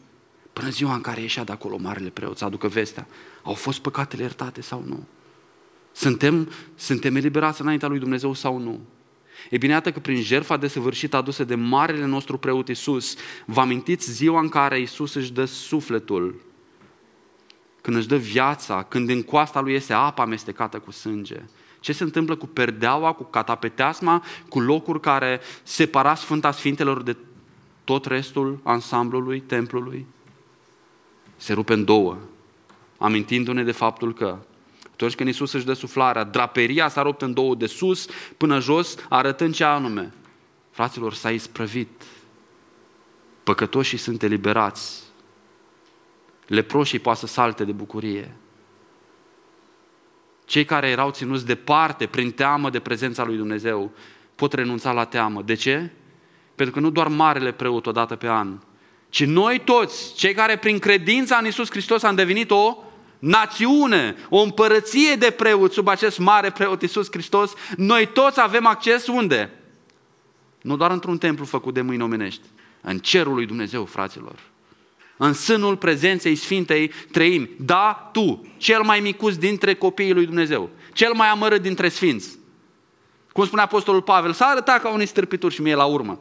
Speaker 1: până ziua în care ieșea de acolo Marele Preot să aducă vestea. Au fost păcatele iertate sau nu? Suntem, suntem eliberați înaintea lui Dumnezeu sau nu? E bine, iată că prin jertfa desăvârșită adusă de Marele nostru Preot Iisus, vă amintiți ziua în care Iisus își dă sufletul când își dă viața, când în coasta lui iese apa amestecată cu sânge. Ce se întâmplă cu perdeaua, cu catapeteasma, cu locuri care separa Sfânta Sfintelor de tot restul ansamblului, templului? Se rupe în două, amintindu-ne de faptul că atunci când Iisus își dă suflarea, draperia s-a rupt în două de sus până jos, arătând ce anume. Fraților, s-a isprăvit. Păcătoșii sunt eliberați leproșii poate să salte de bucurie. Cei care erau ținuți departe, prin teamă de prezența lui Dumnezeu, pot renunța la teamă. De ce? Pentru că nu doar marele preot o dată pe an, ci noi toți, cei care prin credința în Isus Hristos am devenit o națiune, o împărăție de preot sub acest mare preot Isus Hristos, noi toți avem acces unde? Nu doar într-un templu făcut de mâini omenești, în cerul lui Dumnezeu, fraților în sânul prezenței Sfintei trăim. Da, tu, cel mai micus dintre copiii lui Dumnezeu, cel mai amărât dintre sfinți. Cum spune Apostolul Pavel, s-a arătat ca unii stârpituri și mie la urmă.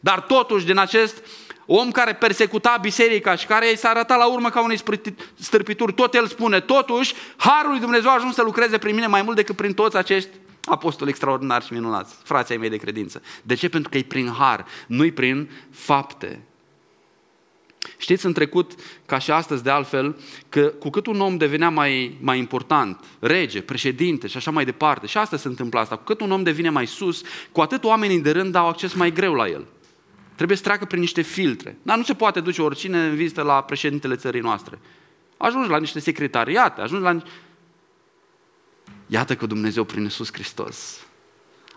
Speaker 1: Dar totuși, din acest om care persecuta biserica și care i s-a arătat la urmă ca unei stârpituri, tot el spune, totuși, Harul lui Dumnezeu a ajuns să lucreze prin mine mai mult decât prin toți acești apostoli extraordinari și minunați, frații mei de credință. De ce? Pentru că e prin har, nu-i prin fapte. Știți în trecut, ca și astăzi de altfel, că cu cât un om devenea mai, mai important, rege, președinte și așa mai departe, și asta se întâmplă asta, cu cât un om devine mai sus, cu atât oamenii de rând au acces mai greu la el. Trebuie să treacă prin niște filtre. Dar nu se poate duce oricine în vizită la președintele țării noastre. Ajungi la niște secretariate, ajungi la... Iată că Dumnezeu prin Iisus Hristos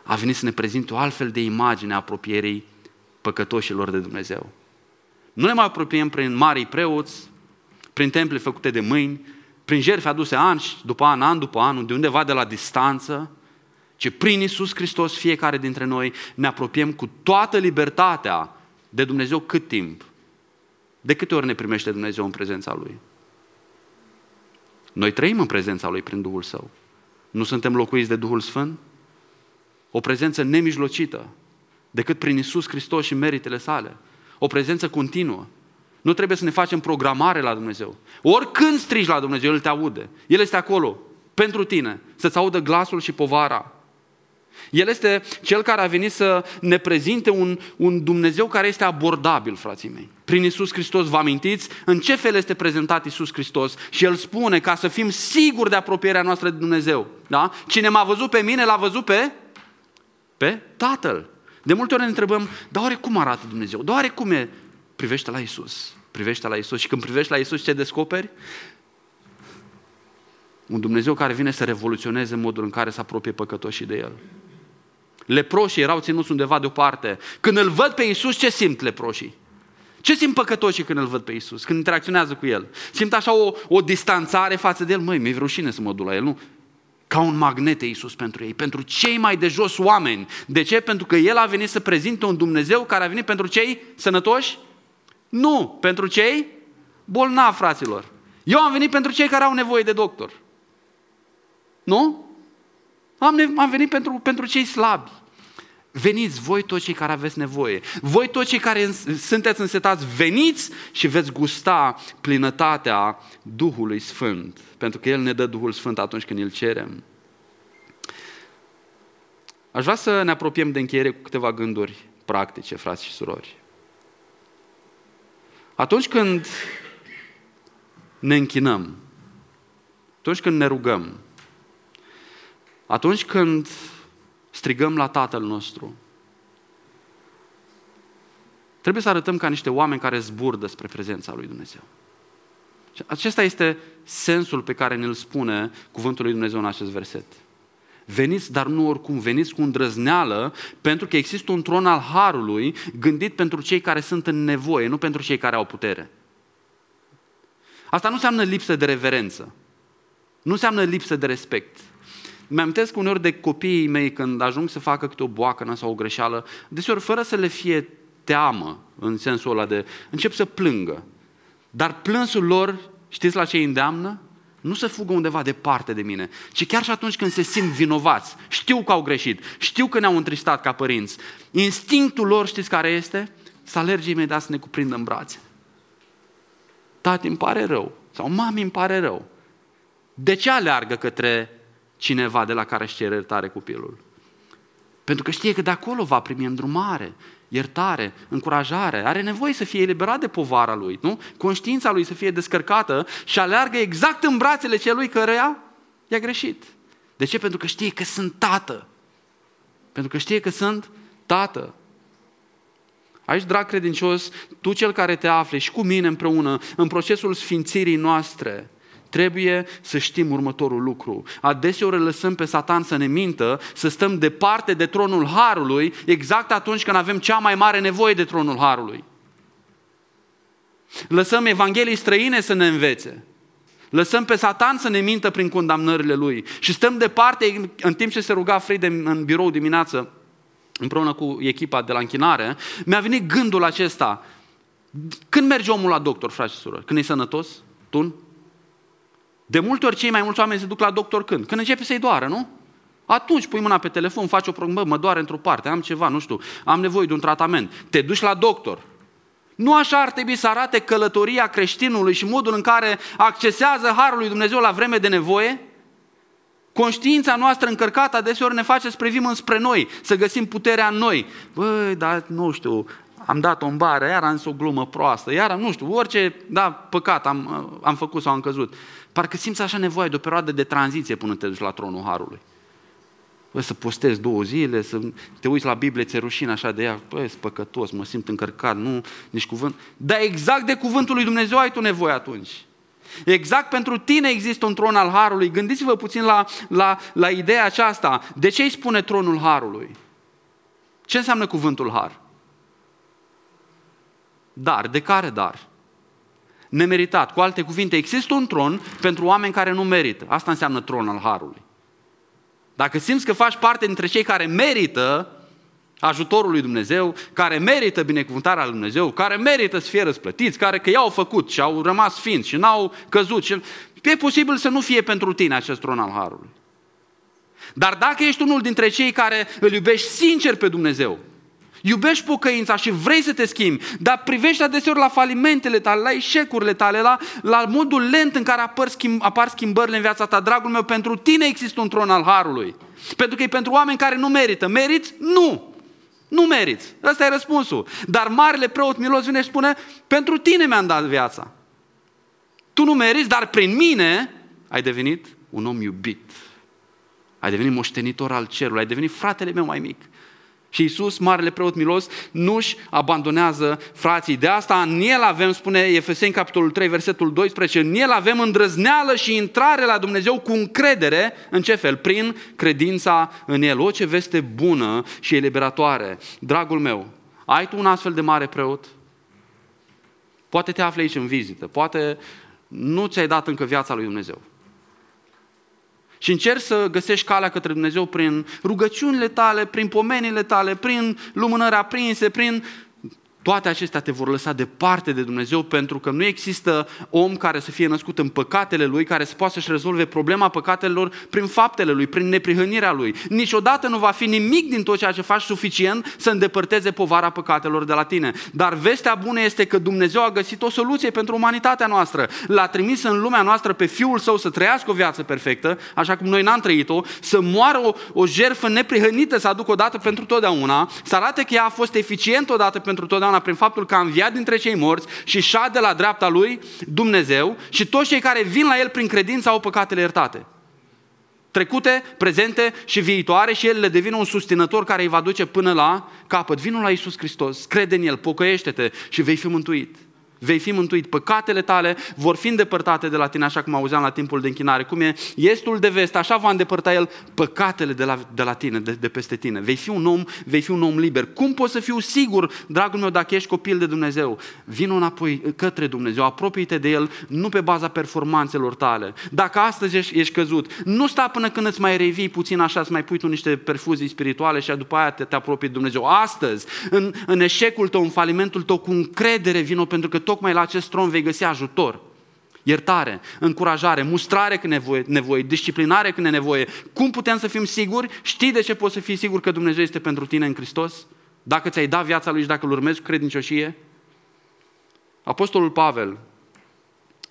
Speaker 1: a venit să ne prezinte o altfel de imagine a apropierii păcătoșilor de Dumnezeu. Nu ne mai apropiem prin mari preoți, prin temple făcute de mâini, prin jertfe aduse an după an, an după an, de undeva de la distanță, ci prin Isus Hristos fiecare dintre noi ne apropiem cu toată libertatea de Dumnezeu cât timp? De câte ori ne primește Dumnezeu în prezența Lui? Noi trăim în prezența Lui prin Duhul Său. Nu suntem locuiți de Duhul Sfânt? O prezență nemijlocită, decât prin Isus Hristos și meritele sale. O prezență continuă. Nu trebuie să ne facem programare la Dumnezeu. Oricând strigi la Dumnezeu, El te aude. El este acolo pentru tine, să-ți audă glasul și povara. El este cel care a venit să ne prezinte un, un Dumnezeu care este abordabil, frații mei. Prin Isus Hristos, vă amintiți în ce fel este prezentat Isus Hristos? Și El spune ca să fim siguri de apropierea noastră de Dumnezeu. Da? Cine m-a văzut pe mine, l-a văzut pe, pe Tatăl. De multe ori ne întrebăm, dar oare cum arată Dumnezeu? Dar oare cum e? Privește la Isus. Privește la Isus și când privești la Isus ce descoperi? Un Dumnezeu care vine să revoluționeze modul în care se apropie păcătoșii de El. Leproșii erau ținuți undeva deoparte. Când îl văd pe Isus, ce simt leproșii? Ce simt păcătoșii când îl văd pe Isus, când interacționează cu El? Simt așa o, o distanțare față de El? Măi, mi-e rușine să mă duc la El, nu? Ca un magnet Iisus pentru ei, pentru cei mai de jos oameni. De ce? Pentru că El a venit să prezinte un Dumnezeu care a venit pentru cei sănătoși? Nu, pentru cei bolnavi, fraților. Eu am venit pentru cei care au nevoie de doctor. Nu? Am, am venit pentru, pentru cei slabi. Veniți voi toți cei care aveți nevoie. Voi toți cei care sunteți însetați, veniți și veți gusta plinătatea Duhului Sfânt. Pentru că El ne dă Duhul Sfânt atunci când îl cerem. Aș vrea să ne apropiem de încheiere cu câteva gânduri practice, frați și surori. Atunci când ne închinăm, atunci când ne rugăm, atunci când strigăm la Tatăl nostru, trebuie să arătăm ca niște oameni care zbur despre prezența lui Dumnezeu. Acesta este sensul pe care ne-l spune cuvântul lui Dumnezeu în acest verset. Veniți, dar nu oricum, veniți cu îndrăzneală, pentru că există un tron al Harului gândit pentru cei care sunt în nevoie, nu pentru cei care au putere. Asta nu înseamnă lipsă de reverență. Nu înseamnă lipsă de respect. Mi-amintesc uneori de copiii mei când ajung să facă câte o boacă sau o greșeală, deseori fără să le fie teamă, în sensul ăla de, încep să plângă. Dar plânsul lor, știți la ce îi îndeamnă? Nu să fugă undeva departe de mine, ci chiar și atunci când se simt vinovați, știu că au greșit, știu că ne-au întristat ca părinți, instinctul lor, știți care este? Să alerge imediat să ne cuprindă în brațe. Tati, îmi pare rău. Sau mami, îmi pare rău. De ce aleargă către cineva de la care își cere iertare copilul? Pentru că știe că de acolo va primi îndrumare, iertare, încurajare. Are nevoie să fie eliberat de povara lui, nu? Conștiința lui să fie descărcată și aleargă exact în brațele celui căreia i-a greșit. De ce? Pentru că știe că sunt tată. Pentru că știe că sunt tată. Aici, drag credincios, tu cel care te afli și cu mine împreună în procesul sfințirii noastre, trebuie să știm următorul lucru. Adeseori lăsăm pe Satan să ne mintă, să stăm departe de tronul Harului, exact atunci când avem cea mai mare nevoie de tronul Harului. Lăsăm Evanghelii străine să ne învețe. Lăsăm pe Satan să ne mintă prin condamnările lui. Și stăm departe, în timp ce se ruga Fride în birou dimineață, împreună cu echipa de la închinare, mi-a venit gândul acesta. Când merge omul la doctor, frate și surori? Când e sănătos? Tun? De multe ori cei mai mulți oameni se duc la doctor când? Când începe să-i doară, nu? Atunci pui mâna pe telefon, faci o problemă, mă doare într-o parte, am ceva, nu știu, am nevoie de un tratament. Te duci la doctor. Nu așa ar trebui să arate călătoria creștinului și modul în care accesează Harul lui Dumnezeu la vreme de nevoie? Conștiința noastră încărcată adeseori ne face să privim înspre noi, să găsim puterea în noi. Băi, dar nu știu, am dat-o în bară, iar am zis o glumă proastă, iar nu știu, orice, da, păcat am, am făcut sau am căzut. Parcă simți așa nevoie de o perioadă de tranziție până te duci la tronul Harului. Bă, să postezi două zile, să te uiți la Biblie, ți rușine așa de ea, bă, sunt păcătos, mă simt încărcat, nu, nici cuvânt. Dar exact de cuvântul lui Dumnezeu ai tu nevoie atunci. Exact pentru tine există un tron al Harului. Gândiți-vă puțin la, la, la ideea aceasta. De ce îi spune tronul Harului? Ce înseamnă cuvântul Har? Dar. De care dar? Nemeritat. Cu alte cuvinte, există un tron pentru oameni care nu merită. Asta înseamnă tron al Harului. Dacă simți că faci parte dintre cei care merită ajutorul lui Dumnezeu, care merită binecuvântarea lui Dumnezeu, care merită să fie răsplătiți, care că i-au făcut și au rămas sfinți și n-au căzut. Și... E posibil să nu fie pentru tine acest tron al Harului. Dar dacă ești unul dintre cei care îl iubești sincer pe Dumnezeu, iubești pocăința și vrei să te schimbi, dar privești adeseori la falimentele tale, la eșecurile tale, la, la modul lent în care apar, schimb, apar schimbările în viața ta, dragul meu, pentru tine există un tron al Harului. Pentru că e pentru oameni care nu merită. Meriți? Nu! Nu meriți. Ăsta e răspunsul. Dar marele preot milos vine și spune, pentru tine mi-am dat viața. Tu nu meriți, dar prin mine ai devenit un om iubit. Ai devenit moștenitor al cerului, ai devenit fratele meu mai mic. Și Iisus, Marele Preot Milos, nu-și abandonează frații. De asta în el avem, spune Efeseni capitolul 3, versetul 12, în el avem îndrăzneală și intrare la Dumnezeu cu încredere. În ce fel? Prin credința în el. O, ce veste bună și eliberatoare. Dragul meu, ai tu un astfel de mare preot? Poate te afli aici în vizită, poate nu ți-ai dat încă viața lui Dumnezeu. Și încerci să găsești calea către Dumnezeu prin rugăciunile tale, prin pomenile tale, prin lumânări aprinse, prin toate acestea te vor lăsa departe de Dumnezeu pentru că nu există om care să fie născut în păcatele lui, care să poată să-și rezolve problema păcatelor prin faptele lui, prin neprihănirea lui. Niciodată nu va fi nimic din tot ceea ce faci suficient să îndepărteze povara păcatelor de la tine. Dar vestea bună este că Dumnezeu a găsit o soluție pentru umanitatea noastră. L-a trimis în lumea noastră pe Fiul Său să trăiască o viață perfectă, așa cum noi n-am trăit-o, să moară o, o jertfă neprihănită, să aducă odată pentru totdeauna, să arate că ea a fost eficient odată pentru totdeauna prin faptul că a înviat dintre cei morți și șade la dreapta lui Dumnezeu și toți cei care vin la El prin credință au păcatele iertate trecute, prezente și viitoare și El le devine un susținător care îi va duce până la capăt. Vinul la Iisus Hristos, crede în El, pocăiește-te și vei fi mântuit vei fi mântuit. Păcatele tale vor fi îndepărtate de la tine, așa cum auzeam la timpul de închinare. Cum e estul de vest, așa va îndepărta el păcatele de la, de la tine, de, de peste tine. Vei fi un om, vei fi un om liber. Cum poți să fiu sigur, dragul meu, dacă ești copil de Dumnezeu? Vino înapoi către Dumnezeu, apropie-te de El, nu pe baza performanțelor tale. Dacă astăzi ești, ești căzut, nu sta până când îți mai revii puțin așa, să mai pui tu niște perfuzii spirituale și după aia te, te apropii de Dumnezeu. Astăzi, în, în eșecul tău, în falimentul tău, cu încredere vino, pentru că tocmai la acest tron vei găsi ajutor, iertare, încurajare, mustrare când nevoie, nevoie, disciplinare când e nevoie. Cum putem să fim siguri? Știi de ce poți să fii sigur că Dumnezeu este pentru tine în Hristos? Dacă ți-ai dat viața Lui și dacă îl urmezi cu credincioșie? Apostolul Pavel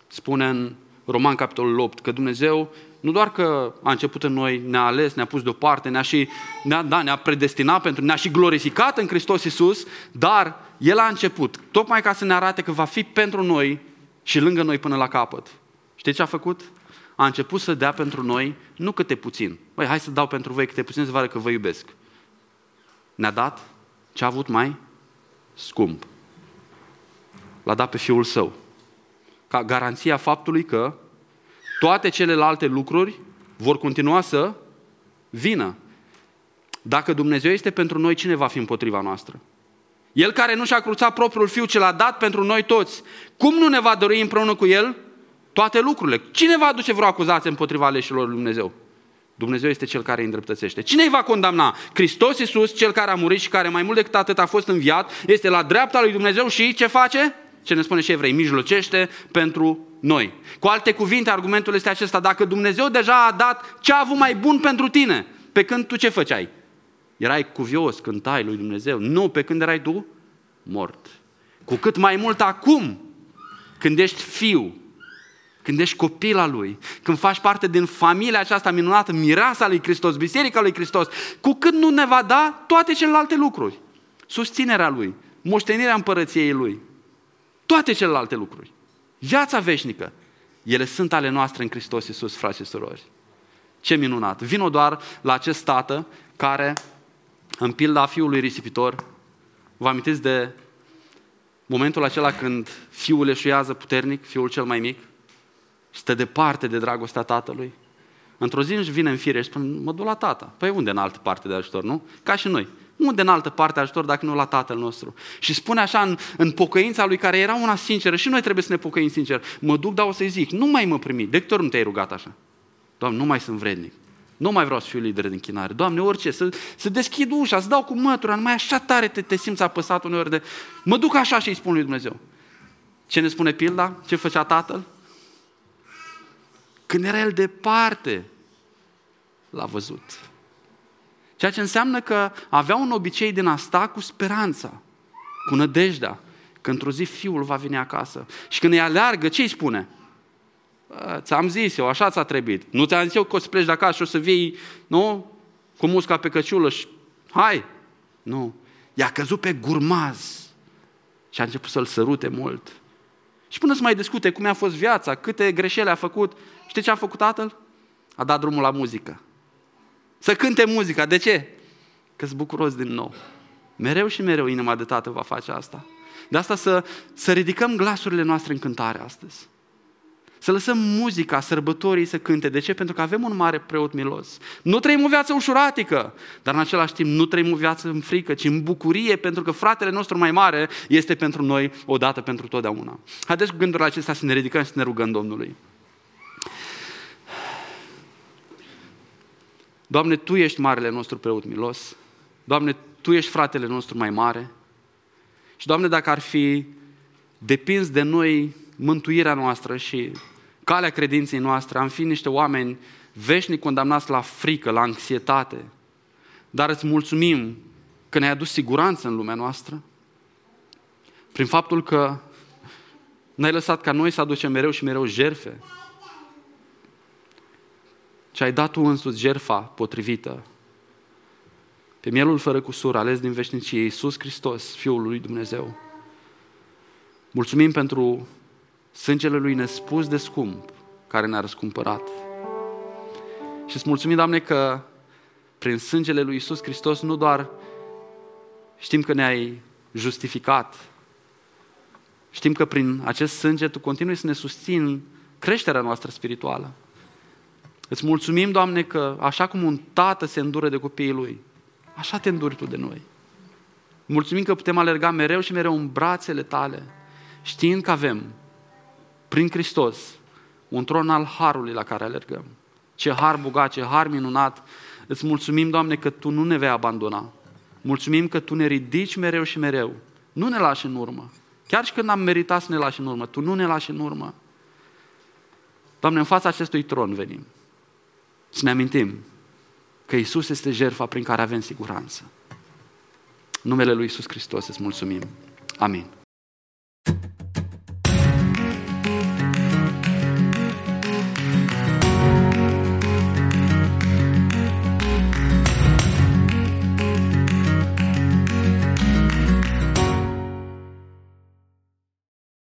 Speaker 1: spune în Roman capitolul 8 că Dumnezeu nu doar că a început în noi, ne-a ales, ne-a pus deoparte, ne-a, și, ne-a, da, ne-a predestinat pentru, ne-a și glorificat în Hristos Iisus, dar El a început, tocmai ca să ne arate că va fi pentru noi și lângă noi până la capăt. Știți ce a făcut? A început să dea pentru noi, nu câte puțin. Băi, hai să dau pentru voi câte puțin să vadă că vă iubesc. Ne-a dat ce a avut mai scump. L-a dat pe Fiul Său. Ca garanția faptului că toate celelalte lucruri vor continua să vină. Dacă Dumnezeu este pentru noi, cine va fi împotriva noastră? El care nu și-a cruțat propriul fiu, ce l-a dat pentru noi toți, cum nu ne va dori împreună cu el toate lucrurile? Cine va aduce vreo acuzație împotriva aleșilor lui Dumnezeu? Dumnezeu este Cel care îi îndreptățește. Cine îi va condamna? Hristos Iisus, Cel care a murit și care mai mult decât atât a fost înviat, este la dreapta lui Dumnezeu și ce face? Ce ne spune și evrei? Mijlocește pentru noi. Cu alte cuvinte, argumentul este acesta. Dacă Dumnezeu deja a dat ce a avut mai bun pentru tine, pe când tu ce făceai? Erai cuvios, cântai lui Dumnezeu. Nu, pe când erai tu mort. Cu cât mai mult acum, când ești fiu, când ești copil al Lui, când faci parte din familia aceasta minunată, mireasa lui Hristos, biserica lui Hristos, cu cât nu ne va da toate celelalte lucruri. Susținerea Lui, moștenirea împărăției Lui, toate celelalte lucruri. Viața veșnică. Ele sunt ale noastre în Hristos Iisus, frați și surori. Ce minunat! Vino doar la acest tată care, în pilda fiului risipitor, vă amintiți de momentul acela când fiul eșuiază puternic, fiul cel mai mic, stă departe de dragostea tatălui. Într-o zi își vine în fire și spune, mă duc la tata. Păi unde în altă parte de ajutor, nu? Ca și noi. Unde în altă parte ajutor dacă nu la Tatăl nostru? Și spune așa în, în pocăința lui, care era una sinceră, și noi trebuie să ne pocăim sincer. Mă duc, dar o să-i zic, nu mai mă primi. De câte ori nu te-ai rugat așa? Doamne, nu mai sunt vrednic. Nu mai vreau să fiu lider de închinare. Doamne, orice, să, să deschid ușa, să dau cu mătura, numai așa tare te, te simți apăsat uneori de... Mă duc așa și îi spun lui Dumnezeu. Ce ne spune pilda? Ce făcea tatăl? Când era el departe, l-a văzut. Ceea ce înseamnă că avea un obicei din a sta cu speranța, cu nădejdea, că într-o zi fiul va veni acasă. Și când îi aleargă, ce îi spune? Ți-am zis eu, așa ți-a trebuit. Nu ți-am zis eu că o să pleci de acasă și o să vii, nu? Cu musca pe căciulă și hai. Nu. I-a căzut pe gurmaz și a început să-l sărute mult. Și până să mai discute cum a fost viața, câte greșeli a făcut, știi ce a făcut tatăl? A dat drumul la muzică. Să cânte muzica. De ce? Că sunt bucuros din nou. Mereu și mereu inima de tată va face asta. De asta să, să ridicăm glasurile noastre în cântare astăzi. Să lăsăm muzica, sărbătorii să cânte. De ce? Pentru că avem un mare preot milos. Nu trăim o viață ușuratică, dar în același timp nu trăim o viață în frică, ci în bucurie, pentru că fratele nostru mai mare este pentru noi odată pentru totdeauna. Haideți cu gândurile acestea să ne ridicăm și să ne rugăm Domnului. Doamne, Tu ești marele nostru preot milos. Doamne, Tu ești fratele nostru mai mare. Și, Doamne, dacă ar fi depins de noi mântuirea noastră și calea credinței noastre, am fi niște oameni veșnic condamnați la frică, la anxietate. Dar îți mulțumim că ne-ai adus siguranță în lumea noastră, prin faptul că n-ai lăsat ca noi să aducem mereu și mereu jerfe, ci ai dat Tu însuți jerfa potrivită, pe mielul fără cusur, ales din veșnicie, Iisus Hristos, Fiul lui Dumnezeu. Mulțumim pentru sângele Lui nespus de scump, care ne-a răscumpărat. Și îți mulțumim, Doamne, că prin sângele Lui Iisus Hristos nu doar știm că ne-ai justificat, știm că prin acest sânge Tu continui să ne susțin creșterea noastră spirituală. Îți mulțumim, Doamne, că așa cum un tată se îndură de copiii lui, așa te înduri Tu de noi. Mulțumim că putem alerga mereu și mereu în brațele Tale, știind că avem, prin Hristos, un tron al Harului la care alergăm. Ce har bogat, ce har minunat. Îți mulțumim, Doamne, că Tu nu ne vei abandona. Mulțumim că Tu ne ridici mereu și mereu. Nu ne lași în urmă. Chiar și când am meritat să ne lași în urmă, Tu nu ne lași în urmă. Doamne, în fața acestui tron venim. Să ne amintim că Isus este jertfa prin care avem siguranță. În numele Lui Isus Hristos îți mulțumim. Amin.